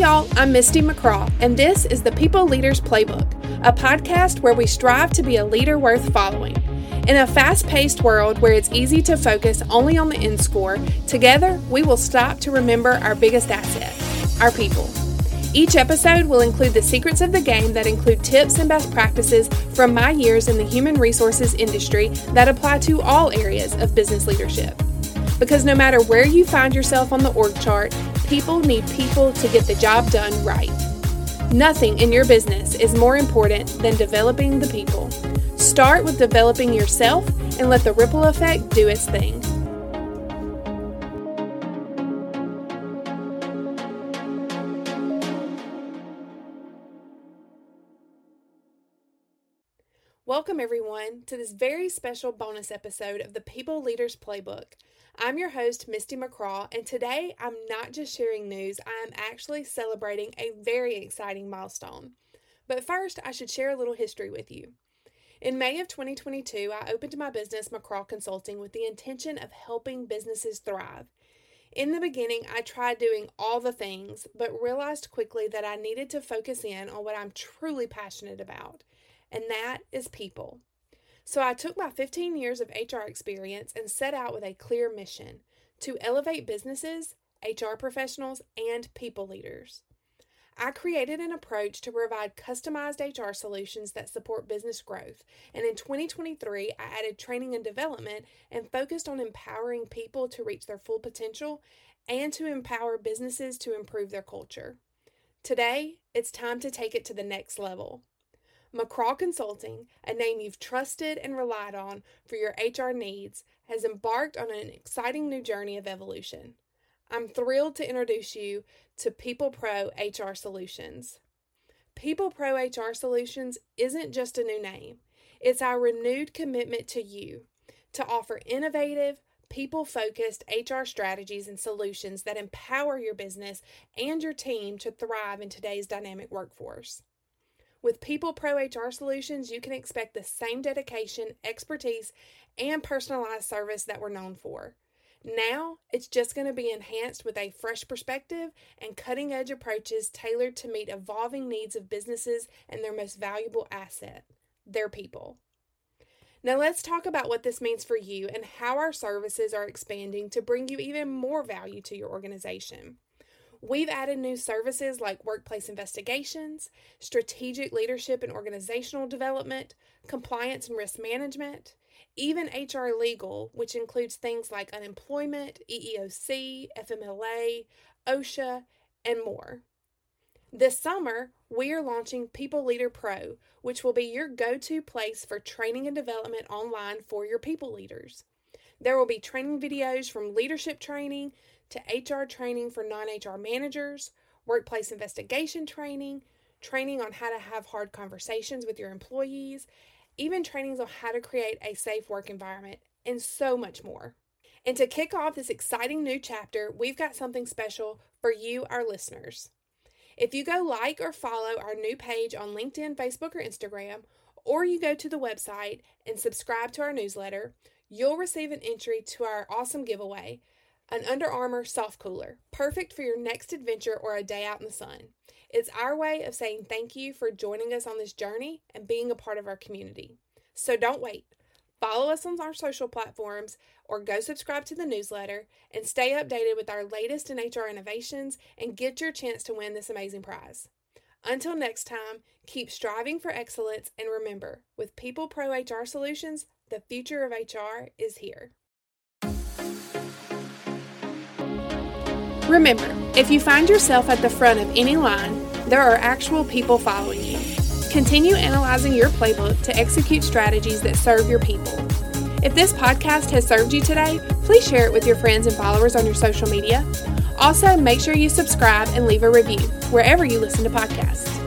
Y'all, I'm Misty McCraw, and this is the People Leaders Playbook, a podcast where we strive to be a leader worth following. In a fast paced world where it's easy to focus only on the end score, together we will stop to remember our biggest asset our people. Each episode will include the secrets of the game that include tips and best practices from my years in the human resources industry that apply to all areas of business leadership. Because no matter where you find yourself on the org chart, people need people to get the job done right. Nothing in your business is more important than developing the people. Start with developing yourself and let the ripple effect do its thing. Welcome, everyone, to this very special bonus episode of the People Leaders Playbook. I'm your host, Misty McCraw, and today I'm not just sharing news, I am actually celebrating a very exciting milestone. But first, I should share a little history with you. In May of 2022, I opened my business, McCraw Consulting, with the intention of helping businesses thrive. In the beginning, I tried doing all the things, but realized quickly that I needed to focus in on what I'm truly passionate about and that is people. So I took my 15 years of HR experience and set out with a clear mission to elevate businesses, HR professionals, and people leaders. I created an approach to provide customized HR solutions that support business growth. And in 2023, I added training and development and focused on empowering people to reach their full potential and to empower businesses to improve their culture. Today, it's time to take it to the next level. McCraw Consulting, a name you've trusted and relied on for your HR needs, has embarked on an exciting new journey of evolution. I'm thrilled to introduce you to People Pro HR Solutions. People Pro HR Solutions isn't just a new name, it's our renewed commitment to you to offer innovative, people focused HR strategies and solutions that empower your business and your team to thrive in today's dynamic workforce. With People Pro HR Solutions, you can expect the same dedication, expertise, and personalized service that we're known for. Now, it's just going to be enhanced with a fresh perspective and cutting edge approaches tailored to meet evolving needs of businesses and their most valuable asset, their people. Now, let's talk about what this means for you and how our services are expanding to bring you even more value to your organization. We've added new services like workplace investigations, strategic leadership and organizational development, compliance and risk management, even HR legal, which includes things like unemployment, EEOC, FMLA, OSHA, and more. This summer, we are launching People Leader Pro, which will be your go to place for training and development online for your people leaders. There will be training videos from leadership training to HR training for non HR managers, workplace investigation training, training on how to have hard conversations with your employees, even trainings on how to create a safe work environment, and so much more. And to kick off this exciting new chapter, we've got something special for you, our listeners. If you go like or follow our new page on LinkedIn, Facebook, or Instagram, or you go to the website and subscribe to our newsletter, you'll receive an entry to our awesome giveaway an Under Armour soft cooler, perfect for your next adventure or a day out in the sun. It's our way of saying thank you for joining us on this journey and being a part of our community. So don't wait. Follow us on our social platforms or go subscribe to the newsletter and stay updated with our latest in HR innovations and get your chance to win this amazing prize. Until next time, keep striving for excellence and remember, with People Pro HR Solutions, the future of HR is here. Remember, if you find yourself at the front of any line, there are actual people following you. Continue analyzing your playbook to execute strategies that serve your people. If this podcast has served you today, please share it with your friends and followers on your social media. Also, make sure you subscribe and leave a review wherever you listen to podcasts.